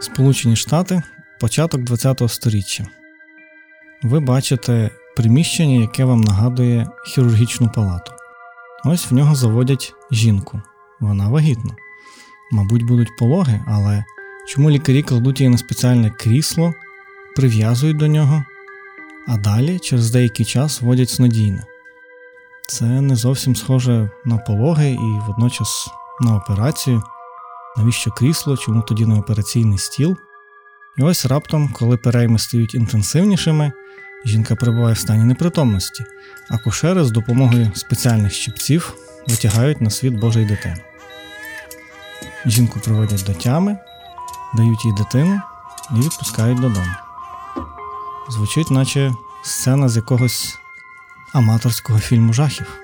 Сполучені Штати, початок ХХ століття. Ви бачите приміщення, яке вам нагадує хірургічну палату. Ось в нього заводять жінку. Вона вагітна. Мабуть, будуть пологи, але чому лікарі кладуть її на спеціальне крісло, прив'язують до нього, а далі через деякий час вводять снодійне. Це не зовсім схоже на пологи і водночас на операцію. Навіщо крісло, чому тоді не операційний стіл? І ось раптом, коли перейми стають інтенсивнішими, жінка перебуває в стані непритомності, а кушери з допомогою спеціальних щипців витягають на світ Божий дитину. Жінку приводять до тями, дають їй дитину і відпускають додому. Звучить, наче сцена з якогось аматорського фільму жахів.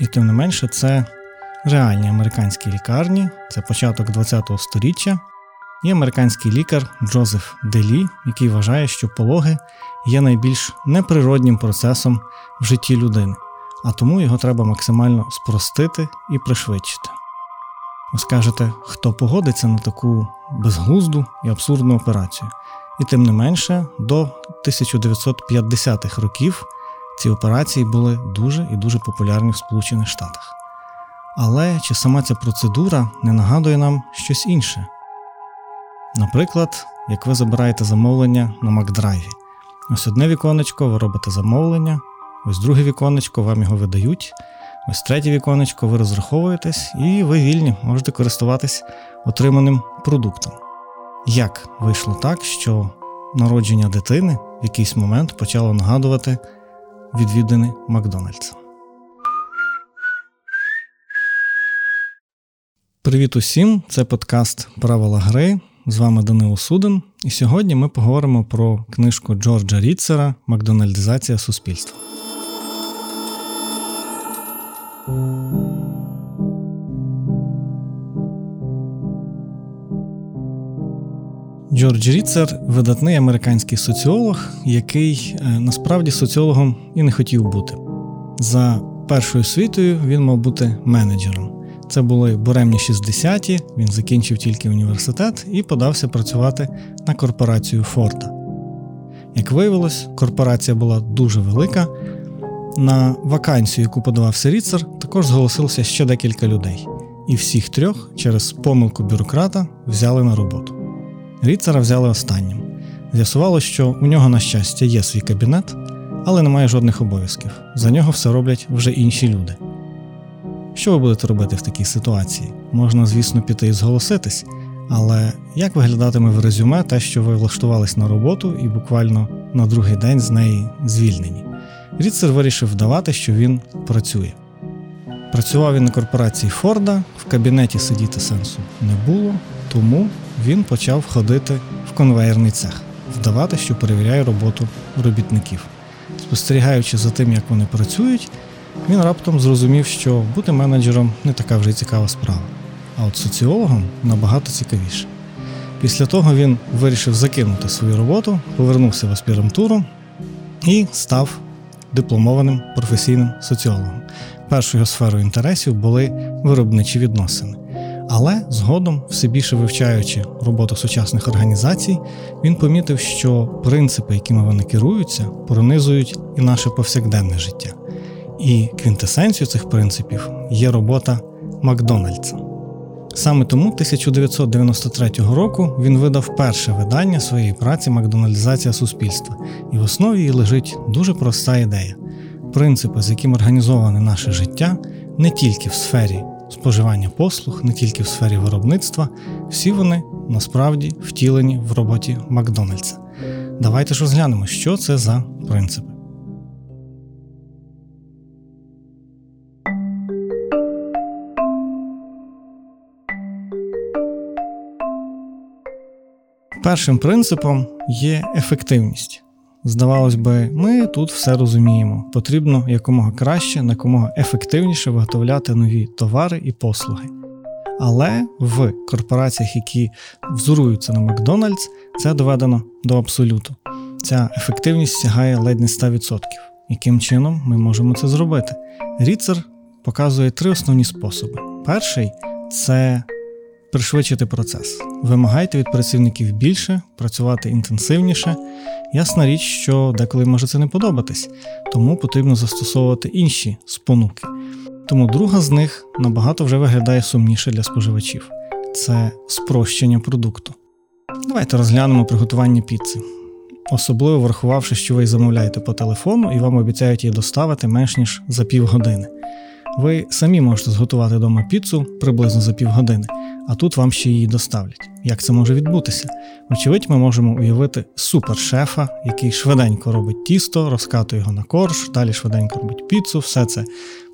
І тим не менше, це реальні американські лікарні, це початок ХХ століття, і американський лікар Джозеф Делі, який вважає, що пологи є найбільш неприроднім процесом в житті людини, а тому його треба максимально спростити і пришвидшити. Ви скажете, хто погодиться на таку безглузду і абсурдну операцію. І тим не менше, до 1950-х років ці операції були дуже і дуже популярні в Сполучених Штатах. Але чи сама ця процедура не нагадує нам щось інше? Наприклад, як ви забираєте замовлення на Макдрайві. Ось одне віконечко, ви робите замовлення, ось друге віконечко, вам його видають, ось третє віконечко, ви розраховуєтесь і ви вільні, можете користуватись отриманим продуктом. Як вийшло так, що народження дитини в якийсь момент почало нагадувати відвідини Макдональдса? Привіт усім! Це подкаст Правила гри. З вами Данило Суден, і сьогодні ми поговоримо про книжку Джорджа Ріцера Макдональдизація суспільства. Джордж Ріцер видатний американський соціолог, який е, насправді соціологом і не хотів бути. За першою світою він мав бути менеджером. Це були буремні 60-ті, він закінчив тільки університет і подався працювати на корпорацію Форда. Як виявилось, корпорація була дуже велика. На вакансію, яку подавався Ріцер, також зголосилося ще декілька людей, і всіх трьох через помилку бюрократа взяли на роботу. Ріцера взяли останнім. З'ясувалося, що у нього, на щастя, є свій кабінет, але немає жодних обов'язків. За нього все роблять вже інші люди. Що ви будете робити в такій ситуації? Можна, звісно, піти і зголоситись, але як виглядатиме в резюме те, що ви влаштувались на роботу і буквально на другий день з неї звільнені? Ріцер вирішив вдавати, що він працює. Працював він на корпорації Форда, в кабінеті сидіти сенсу не було, тому він почав ходити в конвейерний цех, вдавати, що перевіряє роботу робітників. Спостерігаючи за тим, як вони працюють, він раптом зрозумів, що бути менеджером не така вже цікава справа, а от соціологом набагато цікавіше. Після того він вирішив закинути свою роботу, повернувся в аспірантуру і став дипломованим професійним соціологом. Першою сферою інтересів були виробничі відносини. Але згодом, все більше вивчаючи роботу сучасних організацій, він помітив, що принципи, якими вони керуються, пронизують і наше повсякденне життя. І квінтесенцією цих принципів є робота Макдональдса. Саме тому 1993 року він видав перше видання своєї праці Макдональдизація суспільства, і в основі її лежить дуже проста ідея: принципи, з яким організоване наше життя, не тільки в сфері споживання послуг, не тільки в сфері виробництва, всі вони насправді втілені в роботі Макдональдса. Давайте ж розглянемо, що це за принципи. Першим принципом є ефективність. Здавалось би, ми тут все розуміємо. Потрібно якомога краще, якомога ефективніше виготовляти нові товари і послуги. Але в корпораціях, які взоруються на Макдональдс, це доведено до абсолюту. Ця ефективність сягає ледь не 100%. Яким чином ми можемо це зробити? Ріцер показує три основні способи. Перший це пришвидшити процес. Вимагайте від працівників більше, працювати інтенсивніше. Ясна річ, що деколи може це не подобатись, тому потрібно застосовувати інші спонуки. Тому друга з них набагато вже виглядає сумніше для споживачів це спрощення продукту. Давайте розглянемо приготування піци. Особливо врахувавши, що ви замовляєте по телефону і вам обіцяють її доставити менш ніж за півгодини. Ви самі можете зготувати вдома піцу приблизно за півгодини, а тут вам ще її доставлять. Як це може відбутися? Вочевидь, ми можемо уявити супершефа, який швиденько робить тісто, розкатує його на корж, далі швиденько робить піцу, все це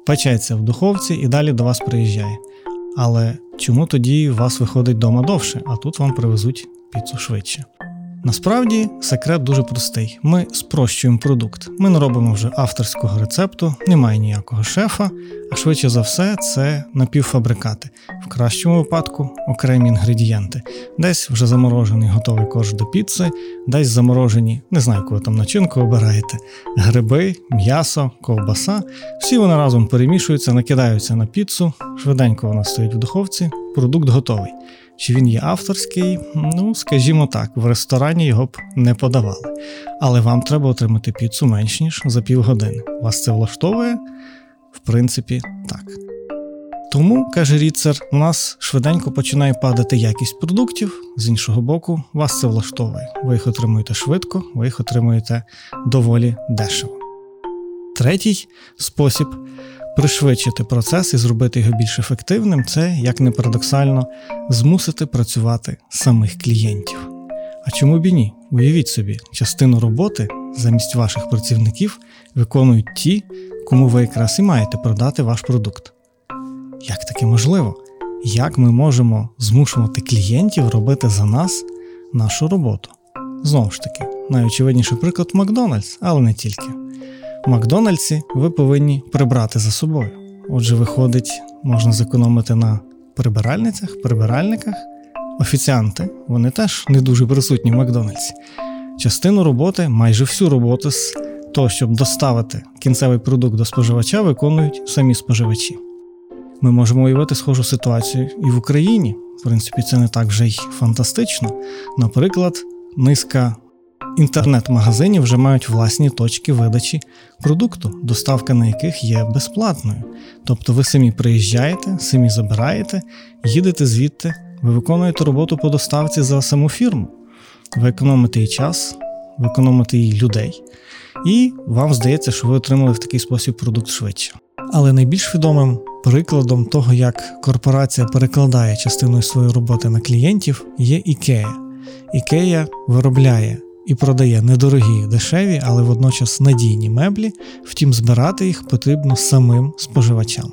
печеться в духовці і далі до вас приїжджає. Але чому тоді вас виходить вдома довше, а тут вам привезуть піцу швидше? Насправді секрет дуже простий: ми спрощуємо продукт. Ми не робимо вже авторського рецепту, немає ніякого шефа, а швидше за все, це напівфабрикати, в кращому випадку окремі інгредієнти. Десь вже заморожений готовий корж до піци, десь заморожені, не знаю, ви там начинку обираєте, гриби, м'ясо, ковбаса. Всі вони разом перемішуються, накидаються на піцу, швиденько вона стоїть в духовці, продукт готовий. Чи він є авторський? Ну, скажімо так, в ресторані його б не подавали. Але вам треба отримати піцу менш ніж за півгодини. Вас це влаштовує? В принципі, так. Тому, каже Ріцер, у нас швиденько починає падати якість продуктів, з іншого боку, вас це влаштовує. Ви їх отримуєте швидко, ви їх отримуєте доволі дешево. Третій спосіб пришвидшити процес і зробити його більш ефективним, це, як не парадоксально, змусити працювати самих клієнтів. А чому б і ні? Уявіть собі, частину роботи замість ваших працівників виконують ті, кому ви якраз і маєте продати ваш продукт. Як таке можливо? Як ми можемо змушувати клієнтів робити за нас нашу роботу? Знову ж таки, найочевидніший приклад Макдональдс, але не тільки. Макдональдсі ви повинні прибрати за собою. Отже, виходить, можна зекономити на прибиральницях, прибиральниках. Офіціанти, вони теж не дуже присутні в Макдональдсі. Частину роботи, майже всю роботу з того, щоб доставити кінцевий продукт до споживача, виконують самі споживачі. Ми можемо уявити схожу ситуацію і в Україні. В принципі, це не так вже й фантастично. Наприклад, низка інтернет-магазинів вже мають власні точки видачі продукту, доставка на яких є безплатною. Тобто ви самі приїжджаєте, самі забираєте, їдете звідти, ви виконуєте роботу по доставці за саму фірму, ви економите її час, ви економите її людей, і вам здається, що ви отримали в такий спосіб продукт швидше. Але найбільш відомим прикладом того, як корпорація перекладає частину своєї роботи на клієнтів, є IKEA. IKEA виробляє і продає недорогі, дешеві, але водночас надійні меблі, втім, збирати їх потрібно самим споживачам.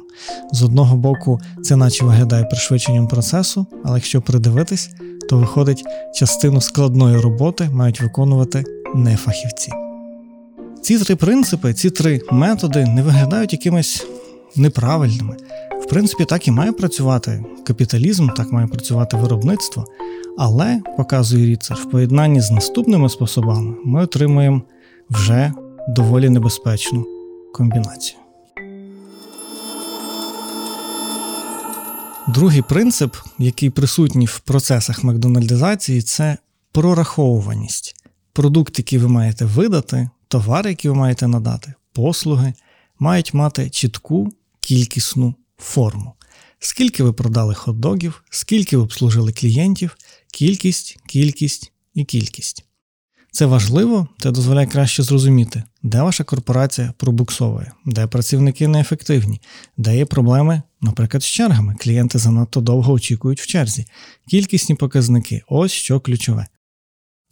З одного боку, це наче виглядає пришвидшенням процесу, але якщо придивитись, то виходить, частину складної роботи мають виконувати не фахівці. Ці три принципи, ці три методи не виглядають якимись неправильними. В принципі, так і має працювати капіталізм, так має працювати виробництво. Але, показує Ріцер, в поєднанні з наступними способами ми отримуємо вже доволі небезпечну комбінацію. Другий принцип, який присутній в процесах макдональдизації, це прораховуваність. Продукт, який ви маєте видати, товари, які ви маєте надати, послуги, мають мати чітку кількісну форму. Скільки ви продали хот-догів, скільки ви обслужили клієнтів, кількість, кількість і кількість. Це важливо, це дозволяє краще зрозуміти, де ваша корпорація пробуксовує, де працівники неефективні, де є проблеми, наприклад, з чергами. Клієнти занадто довго очікують в черзі. Кількісні показники ось що ключове.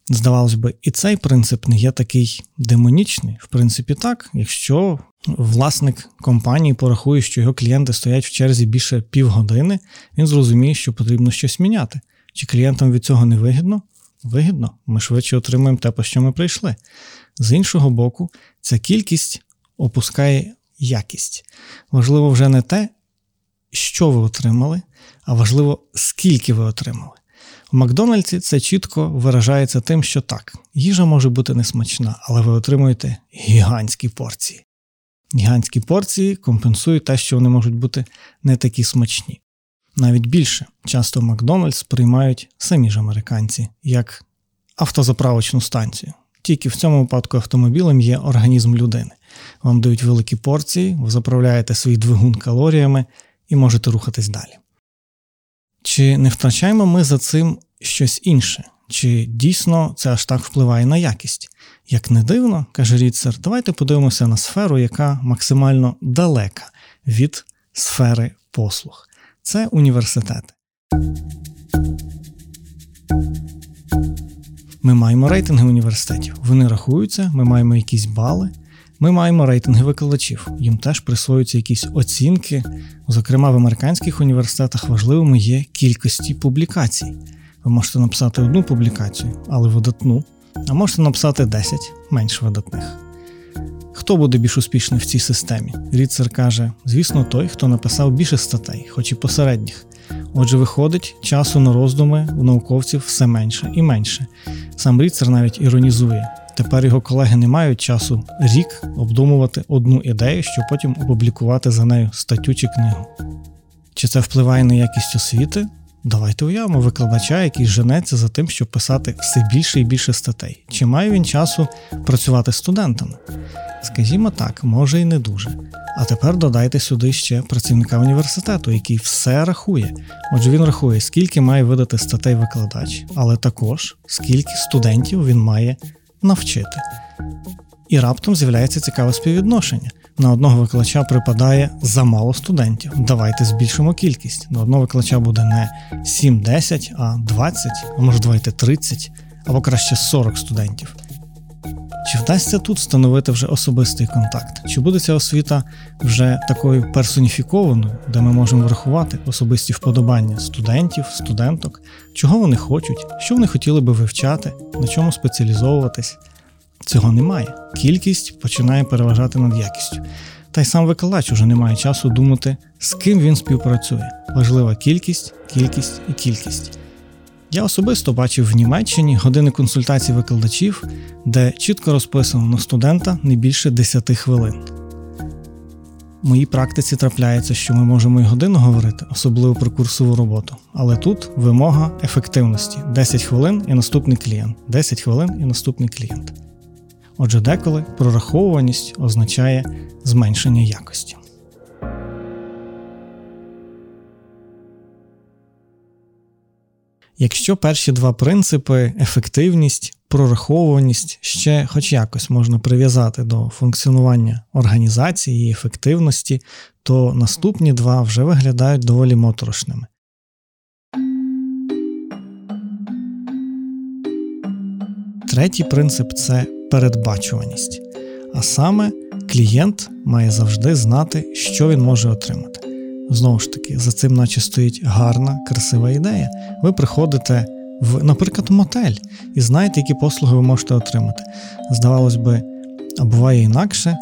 Здавалось би, і цей принцип не є такий демонічний. В принципі, так, якщо власник компанії порахує, що його клієнти стоять в черзі більше півгодини, він зрозуміє, що потрібно щось міняти. Чи клієнтам від цього не вигідно? Вигідно, ми швидше отримуємо те, по що ми прийшли. З іншого боку, ця кількість опускає якість. Важливо вже не те, що ви отримали, а важливо, скільки ви отримали. У Макдональдсі це чітко виражається тим, що так, їжа може бути несмачна, але ви отримуєте гігантські порції. Гігантські порції компенсують те, що вони можуть бути не такі смачні. Навіть більше часто Макдональдс приймають самі ж американці як автозаправочну станцію. Тільки в цьому випадку автомобілем є організм людини. Вам дають великі порції, ви заправляєте свій двигун калоріями і можете рухатись далі. Чи не втрачаємо ми за цим щось інше? Чи дійсно це аж так впливає на якість? Як не дивно, каже Ріцер, давайте подивимося на сферу, яка максимально далека від сфери послуг. Це університети. Ми маємо рейтинги університетів. Вони рахуються, ми маємо якісь бали. Ми маємо рейтинги викладачів, їм теж присвоюються якісь оцінки. Зокрема, в американських університетах важливими є кількості публікацій. Ви можете написати одну публікацію, але видатну, а можете написати 10 менш видатних. Хто буде більш успішний в цій системі? Ріцер каже: звісно, той, хто написав більше статей, хоч і посередніх. Отже, виходить, часу на роздуми у науковців все менше і менше. Сам Ріцер навіть іронізує. Тепер його колеги не мають часу рік обдумувати одну ідею, щоб потім опублікувати за нею статтю чи книгу. Чи це впливає на якість освіти? Давайте уявимо викладача, який женеться за тим, щоб писати все більше і більше статей. Чи має він часу працювати з студентами? Скажімо так, може і не дуже. А тепер додайте сюди ще працівника університету, який все рахує. Отже, він рахує, скільки має видати статей викладач, але також скільки студентів він має навчити. І раптом з'являється цікаве співвідношення. На одного викладача припадає замало студентів. Давайте збільшимо кількість. На одного викладача буде не 7-10, а 20, а може давайте 30, або краще 40 студентів. Чи вдасться тут встановити вже особистий контакт? Чи буде ця освіта вже такою персоніфікованою, де ми можемо врахувати особисті вподобання студентів, студенток, чого вони хочуть, що вони хотіли би вивчати, на чому спеціалізовуватись? Цього немає. Кількість починає переважати над якістю. Та й сам викладач уже не має часу думати, з ким він співпрацює. Важлива кількість, кількість і кількість. Я особисто бачив в Німеччині години консультацій викладачів, де чітко розписано на студента не більше 10 хвилин. В моїй практиці трапляється, що ми можемо і годину говорити, особливо про курсову роботу. Але тут вимога ефективності: 10 хвилин і наступний клієнт, 10 хвилин і наступний клієнт. Отже, деколи прораховуваність означає зменшення якості. Якщо перші два принципи ефективність, прораховуваність ще хоч якось можна прив'язати до функціонування організації і ефективності, то наступні два вже виглядають доволі моторошними. Третій принцип це передбачуваність. А саме клієнт має завжди знати, що він може отримати. Знову ж таки, за цим, наче стоїть гарна, красива ідея. Ви приходите в, наприклад, мотель і знаєте, які послуги ви можете отримати. Здавалось би, а буває інакше.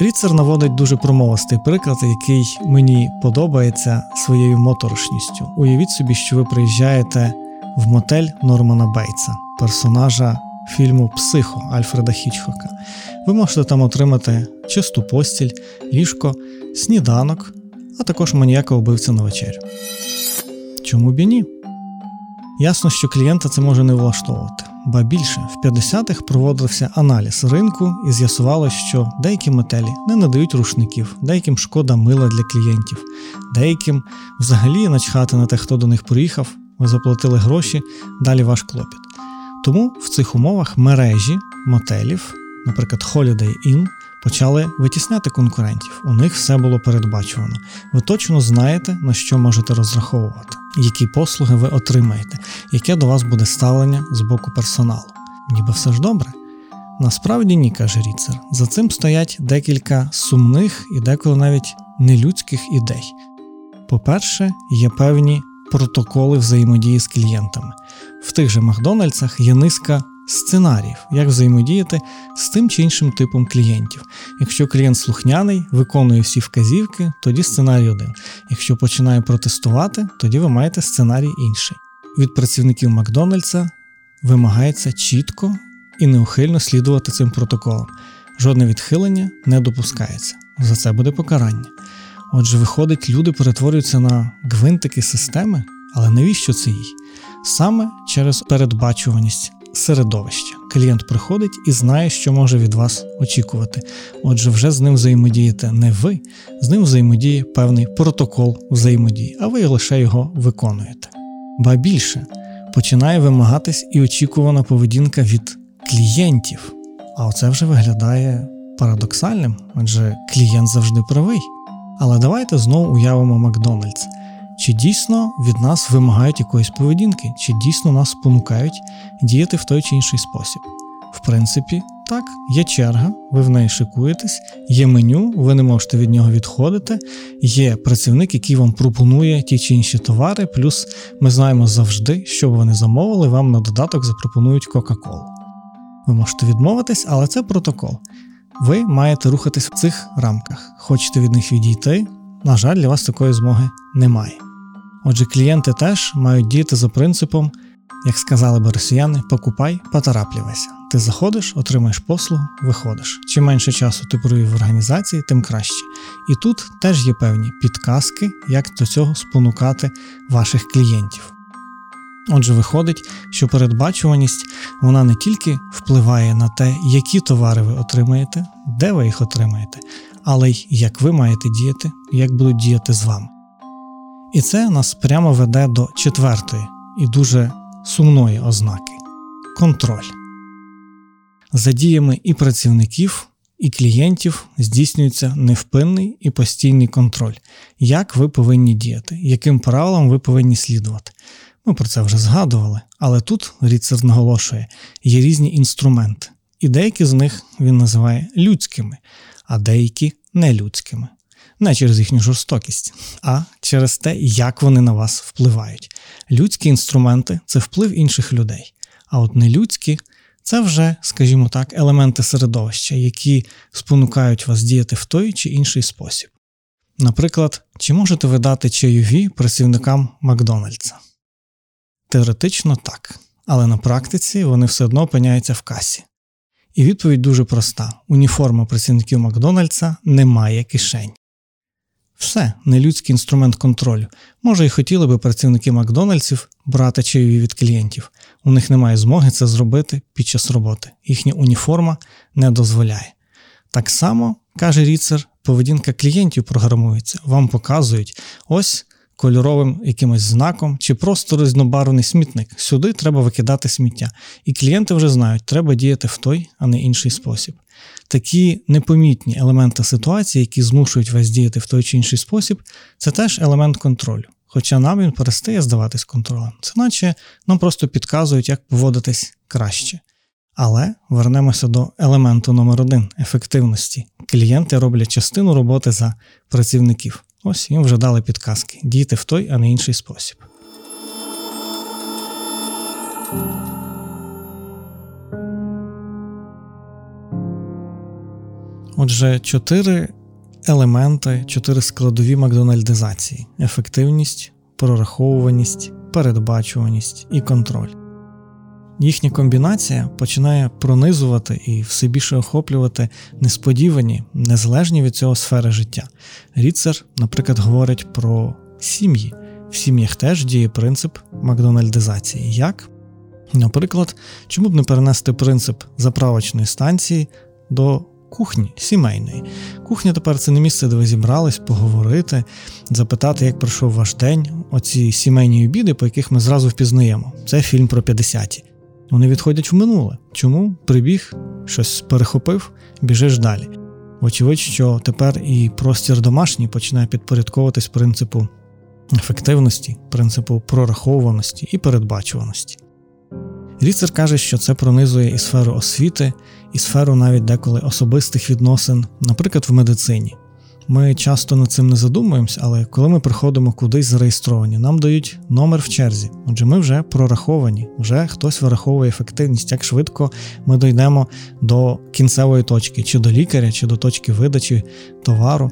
Ріцер наводить дуже промовистий приклад, який мені подобається своєю моторошністю. Уявіть собі, що ви приїжджаєте в мотель Нормана Бейтса, персонажа фільму Психо Альфреда Хічхока. Ви можете там отримати чисту постіль, ліжко, сніданок, а також маніяка убивця на вечерю. Чому б і ні? Ясно, що клієнта це може не влаштовувати, ба більше в 50-х проводився аналіз ринку і з'ясувалося, що деякі мотелі не надають рушників, деяким шкода мила для клієнтів, деяким взагалі начхати на те, хто до них приїхав, ви заплатили гроші, далі ваш клопіт. Тому в цих умовах мережі мотелів, наприклад, Holiday Inn, почали витісняти конкурентів. У них все було передбачувано. Ви точно знаєте, на що можете розраховувати, які послуги ви отримаєте, яке до вас буде ставлення з боку персоналу. Ніби все ж добре. Насправді ні, каже Ріцер. За цим стоять декілька сумних і деколи навіть нелюдських ідей. По-перше, є певні протоколи взаємодії з клієнтами. В тих же Макдональдсах є низка сценаріїв, як взаємодіяти з тим чи іншим типом клієнтів. Якщо клієнт слухняний, виконує всі вказівки, тоді сценарій один. Якщо починає протестувати, тоді ви маєте сценарій інший. Від працівників Макдональдса вимагається чітко і неухильно слідувати цим протоколам. Жодне відхилення не допускається. За це буде покарання. Отже, виходить, люди перетворюються на гвинтики системи, але навіщо це їй? Саме через передбачуваність середовища. Клієнт приходить і знає, що може від вас очікувати. Отже, вже з ним взаємодієте не ви, з ним взаємодіє певний протокол взаємодії, а ви лише його виконуєте. Ба більше починає вимагатись і очікувана поведінка від клієнтів. А оце вже виглядає парадоксальним, адже клієнт завжди правий. Але давайте знову уявимо Макдональдс. Чи дійсно від нас вимагають якоїсь поведінки, чи дійсно нас спонукають діяти в той чи інший спосіб? В принципі, так, є черга, ви в неї шикуєтесь, є меню, ви не можете від нього відходити, є працівник, який вам пропонує ті чи інші товари, плюс ми знаємо завжди, що б вони замовили, вам на додаток запропонують Кока-Колу. Ви можете відмовитись, але це протокол. Ви маєте рухатись в цих рамках. Хочете від них відійти, на жаль, для вас такої змоги немає. Отже, клієнти теж мають діяти за принципом, як сказали би росіяни, покупай, потараплювайся. Ти заходиш, отримаєш послугу, виходиш. Чим менше часу ти провів в організації, тим краще. І тут теж є певні підказки, як до цього спонукати ваших клієнтів. Отже, виходить, що передбачуваність вона не тільки впливає на те, які товари ви отримаєте, де ви їх отримаєте, але й як ви маєте діяти, як будуть діяти з вами. І це нас прямо веде до четвертої і дуже сумної ознаки контроль. За діями і працівників, і клієнтів здійснюється невпинний і постійний контроль, як ви повинні діяти, яким правилам ви повинні слідувати. Ми про це вже згадували, але тут Ріцер наголошує, є різні інструменти, і деякі з них він називає людськими, а деякі нелюдськими. Не через їхню жорстокість, а через те, як вони на вас впливають. Людські інструменти це вплив інших людей, а от нелюдські це вже, скажімо так, елементи середовища, які спонукають вас діяти в той чи інший спосіб. Наприклад, чи можете ви дати чайові працівникам Макдональдса? Теоретично так, але на практиці вони все одно опиняються в касі. І відповідь дуже проста: уніформа працівників Макдональдса не має кишень. Все, нелюдський інструмент контролю. Може, і хотіли би працівники Макдональдсів брати чайові від клієнтів. У них немає змоги це зробити під час роботи. Їхня уніформа не дозволяє. Так само, каже Ріцер, поведінка клієнтів програмується, вам показують ось кольоровим якимось знаком чи просто різнобарвний смітник. Сюди треба викидати сміття. І клієнти вже знають, треба діяти в той, а не інший спосіб. Такі непомітні елементи ситуації, які змушують вас діяти в той чи інший спосіб, це теж елемент контролю. Хоча нам він перестає здаватись контролем. Це наче нам просто підказують, як поводитись краще. Але вернемося до елементу номер один ефективності. Клієнти роблять частину роботи за працівників. Ось їм вже дали підказки. Дійте в той, а не інший спосіб. Отже, чотири елементи, чотири складові макдональдизації: ефективність, прораховуваність, передбачуваність і контроль. Їхня комбінація починає пронизувати і все більше охоплювати несподівані, незалежні від цього сфери життя. Ріцер, наприклад, говорить про сім'ї. В сім'ях теж діє принцип макдональдизації. Як? Наприклад, чому б не перенести принцип заправочної станції до кухні сімейної. Кухня тепер це не місце, де ви зібрались поговорити, запитати, як пройшов ваш день. Оці сімейні обіди, по яких ми зразу впізнаємо. Це фільм про 50-ті. Вони відходять в минуле. Чому прибіг, щось перехопив, біжиш далі. Вочевидь, що тепер і простір домашній починає підпорядковуватись принципу ефективності, принципу прораховуваності і передбачуваності. Ріцер каже, що це пронизує і сферу освіти, і сферу навіть деколи особистих відносин, наприклад, в медицині. Ми часто над цим не задумуємося, але коли ми приходимо кудись зареєстровані, нам дають номер в черзі. Отже, ми вже прораховані, вже хтось вираховує ефективність, як швидко ми дійдемо до кінцевої точки, чи до лікаря, чи до точки видачі товару.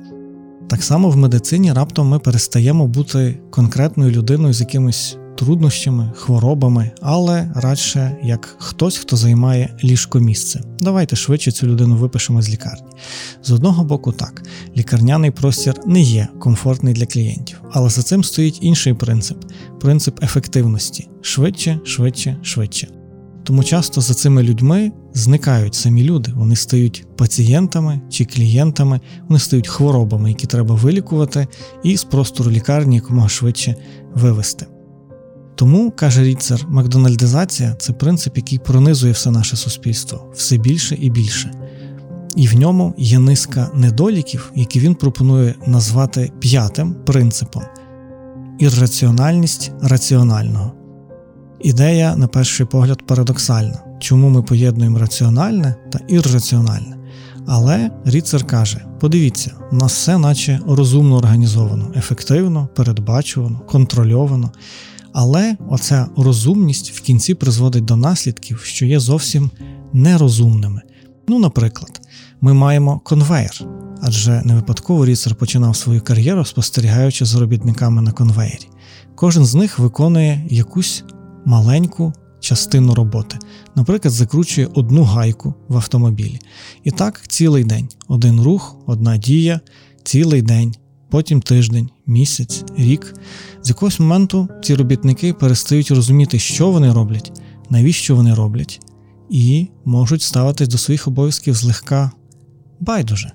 Так само в медицині раптом ми перестаємо бути конкретною людиною з якимись труднощами, хворобами, але радше як хтось, хто займає ліжкомісце. Давайте швидше цю людину випишемо з лікарні. З одного боку, так, лікарняний простір не є комфортний для клієнтів, але за цим стоїть інший принцип принцип ефективності швидше, швидше, швидше. Тому часто за цими людьми зникають самі люди. Вони стають пацієнтами чи клієнтами, вони стають хворобами, які треба вилікувати, і з простору лікарні якомога швидше вивести. Тому, каже Ріцер, макдональдизація це принцип, який пронизує все наше суспільство все більше і більше. І в ньому є низка недоліків, які він пропонує назвати п'ятим принципом ірраціональність раціонального. Ідея, на перший погляд, парадоксальна, чому ми поєднуємо раціональне та ірраціональне. Але Ріцер каже: подивіться, у нас все наче розумно організовано, ефективно, передбачувано, контрольовано. Але оця розумність в кінці призводить до наслідків, що є зовсім нерозумними. Ну, наприклад, ми маємо конвейер, адже не випадково Ріцер починав свою кар'єру, спостерігаючи за робітниками на конвеєрі. Кожен з них виконує якусь маленьку частину роботи, наприклад, закручує одну гайку в автомобілі. І так цілий день: один рух, одна дія, цілий день, потім тиждень, місяць, рік. З якогось моменту ці робітники перестають розуміти, що вони роблять, навіщо вони роблять, і можуть ставитись до своїх обов'язків злегка байдуже.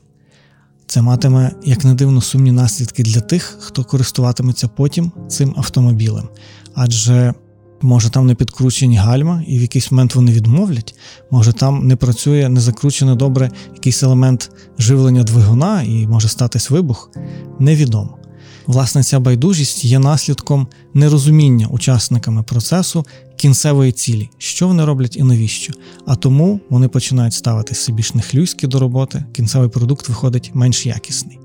Це матиме, як не дивно, сумні наслідки для тих, хто користуватиметься потім цим автомобілем. Адже може там не підкручені гальма, і в якийсь момент вони відмовлять, може там не працює, не закручений добре якийсь елемент живлення двигуна і може статись вибух, невідомо. Власне, ця байдужість є наслідком нерозуміння учасниками процесу кінцевої цілі, що вони роблять і навіщо. А тому вони починають ставитися більш нехлюйські до роботи, кінцевий продукт виходить менш якісний.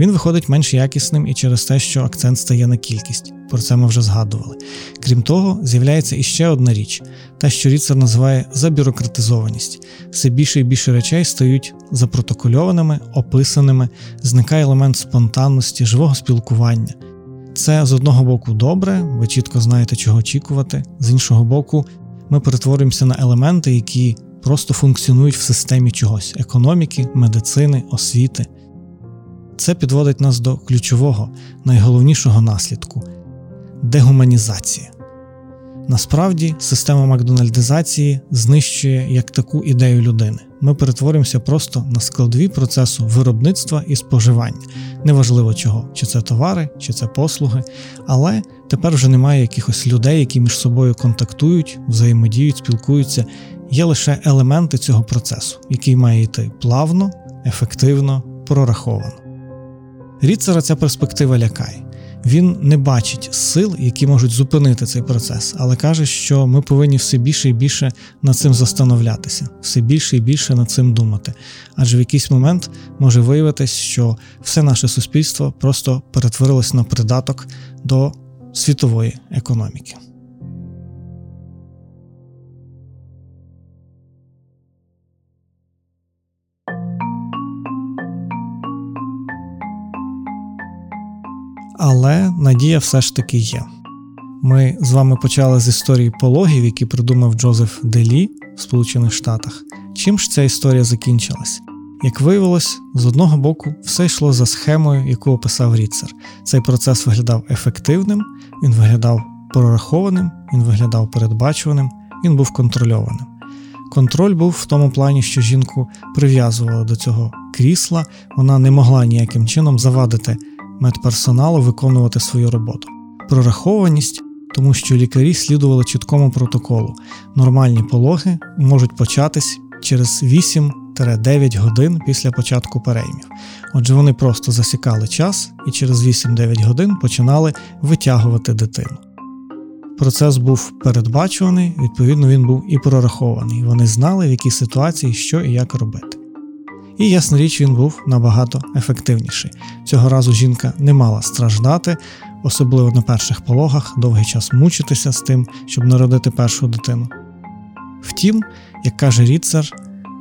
Він виходить менш якісним і через те, що акцент стає на кількість. Про це ми вже згадували. Крім того, з'являється іще одна річ: те, що Ріцер називає забюрократизованість. Все більше і більше речей стають запротокольованими, описаними, зникає елемент спонтанності, живого спілкування. Це з одного боку добре, ви чітко знаєте, чого очікувати, з іншого боку, ми перетворюємося на елементи, які просто функціонують в системі чогось економіки, медицини, освіти. Це підводить нас до ключового, найголовнішого наслідку дегуманізація. Насправді, система макдональдизації знищує як таку ідею людини. Ми перетворимося просто на складові процесу виробництва і споживання. Неважливо чого, чи це товари, чи це послуги, але тепер вже немає якихось людей, які між собою контактують, взаємодіють, спілкуються. Є лише елементи цього процесу, який має йти плавно, ефективно, прораховано. Ріцера ця перспектива лякає. Він не бачить сил, які можуть зупинити цей процес, але каже, що ми повинні все більше і більше над цим застановлятися, все більше і більше над цим думати. Адже в якийсь момент може виявитись, що все наше суспільство просто перетворилось на придаток до світової економіки. Але надія все ж таки є. Ми з вами почали з історії пологів, які придумав Джозеф Делі в Сполучених Штатах. Чим ж ця історія закінчилась? Як виявилось, з одного боку, все йшло за схемою, яку описав Ріцер. Цей процес виглядав ефективним, він виглядав прорахованим, він виглядав передбачуваним, він був контрольованим. Контроль був в тому плані, що жінку прив'язували до цього крісла, вона не могла ніяким чином завадити медперсоналу виконувати свою роботу. Прорахованість, тому що лікарі слідували чіткому протоколу. Нормальні пологи можуть початись через 8-9 годин після початку переймів. Отже, вони просто засікали час і через 8-9 годин починали витягувати дитину. Процес був передбачуваний, відповідно, він був і прорахований. Вони знали, в якій ситуації що і як робити. І ясна річ, він був набагато ефективніший. Цього разу жінка не мала страждати, особливо на перших пологах, довгий час мучитися з тим, щоб народити першу дитину. Втім, як каже Ріцер,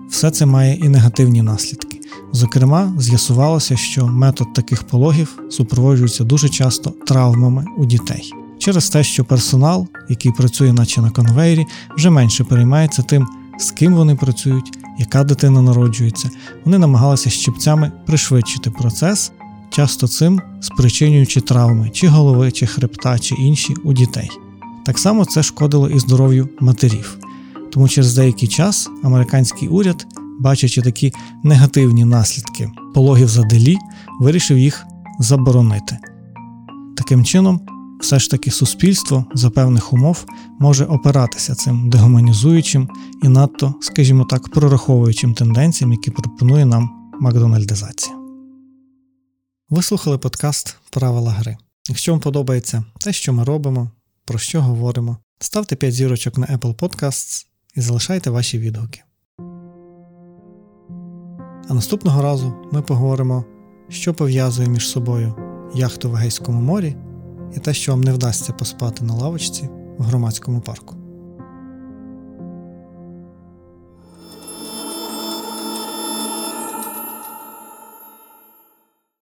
все це має і негативні наслідки. Зокрема, з'ясувалося, що метод таких пологів супроводжується дуже часто травмами у дітей. через те, що персонал, який працює наче на конвейері, вже менше переймається тим, з ким вони працюють, яка дитина народжується. Вони намагалися щипцями пришвидшити процес, часто цим спричинюючи травми чи голови, чи хребта, чи інші у дітей. Так само це шкодило і здоров'ю матерів. Тому через деякий час американський уряд, бачачи такі негативні наслідки пологів за делі, вирішив їх заборонити. Таким чином, все ж таки суспільство за певних умов може опиратися цим дегуманізуючим і надто, скажімо так, прораховуючим тенденціям, які пропонує нам Макдональдизація. Ви слухали подкаст Правила гри. Якщо вам подобається те, що ми робимо, про що говоримо, ставте 5 зірочок на Apple Podcasts і залишайте ваші відгуки. А наступного разу ми поговоримо, що пов'язує між собою яхту в Егейському морі і те, що вам не вдасться поспати на лавочці в громадському парку.